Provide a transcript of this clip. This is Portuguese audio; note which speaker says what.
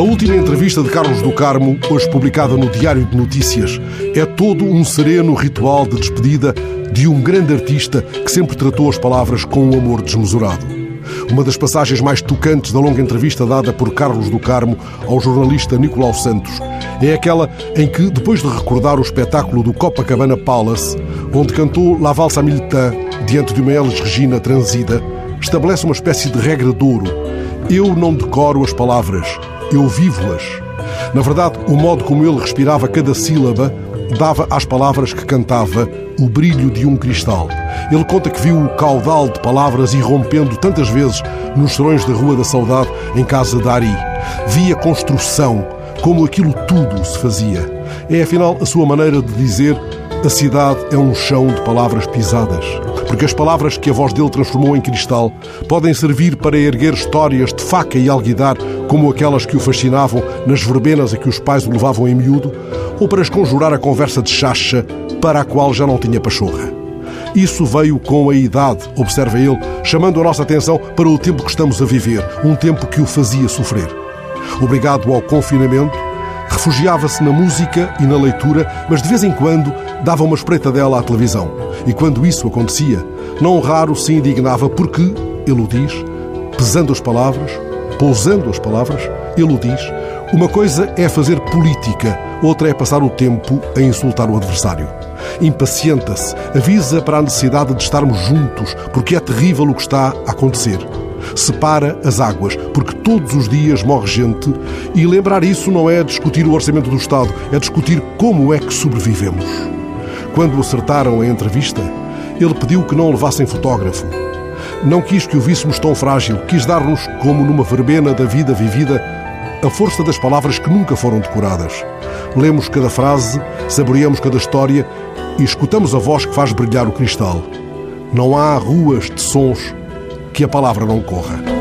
Speaker 1: última entrevista de Carlos do Carmo, hoje publicada no Diário de Notícias, é todo um sereno ritual de despedida de um grande artista que sempre tratou as palavras com um amor desmesurado. Uma das passagens mais tocantes da longa entrevista dada por Carlos do Carmo ao jornalista Nicolau Santos é aquela em que, depois de recordar o espetáculo do Copacabana Palace, onde cantou La Valsa Militar diante de uma Elis Regina transida, estabelece uma espécie de regra de ouro. Eu não decoro as palavras, eu vivo-as. Na verdade, o modo como ele respirava cada sílaba dava às palavras que cantava o brilho de um cristal. Ele conta que viu o caudal de palavras irrompendo tantas vezes nos serões da Rua da Saudade, em casa de Ari. Via construção, como aquilo tudo se fazia. É afinal a sua maneira de dizer a cidade é um chão de palavras pisadas. Porque as palavras que a voz dele transformou em cristal podem servir para erguer histórias de faca e alguidar, como aquelas que o fascinavam nas verbenas a que os pais o levavam em miúdo, ou para esconjurar a conversa de chacha para a qual já não tinha pachorra. Isso veio com a idade, observa ele, chamando a nossa atenção para o tempo que estamos a viver, um tempo que o fazia sofrer. Obrigado ao confinamento, refugiava-se na música e na leitura, mas de vez em quando dava uma espreitadela à televisão. E quando isso acontecia, não raro se indignava porque, ele o diz, pesando as palavras, pousando as palavras, ele o diz, uma coisa é fazer política, outra é passar o tempo a insultar o adversário. Impacienta-se, avisa para a necessidade de estarmos juntos, porque é terrível o que está a acontecer. Separa as águas, porque todos os dias morre gente, e lembrar isso não é discutir o orçamento do Estado, é discutir como é que sobrevivemos. Quando acertaram a entrevista, ele pediu que não levassem fotógrafo. Não quis que o víssemos tão frágil, quis dar-nos, como numa verbena da vida vivida, a força das palavras que nunca foram decoradas. Lemos cada frase, saboreamos cada história e escutamos a voz que faz brilhar o cristal. Não há ruas de sons que a palavra não corra.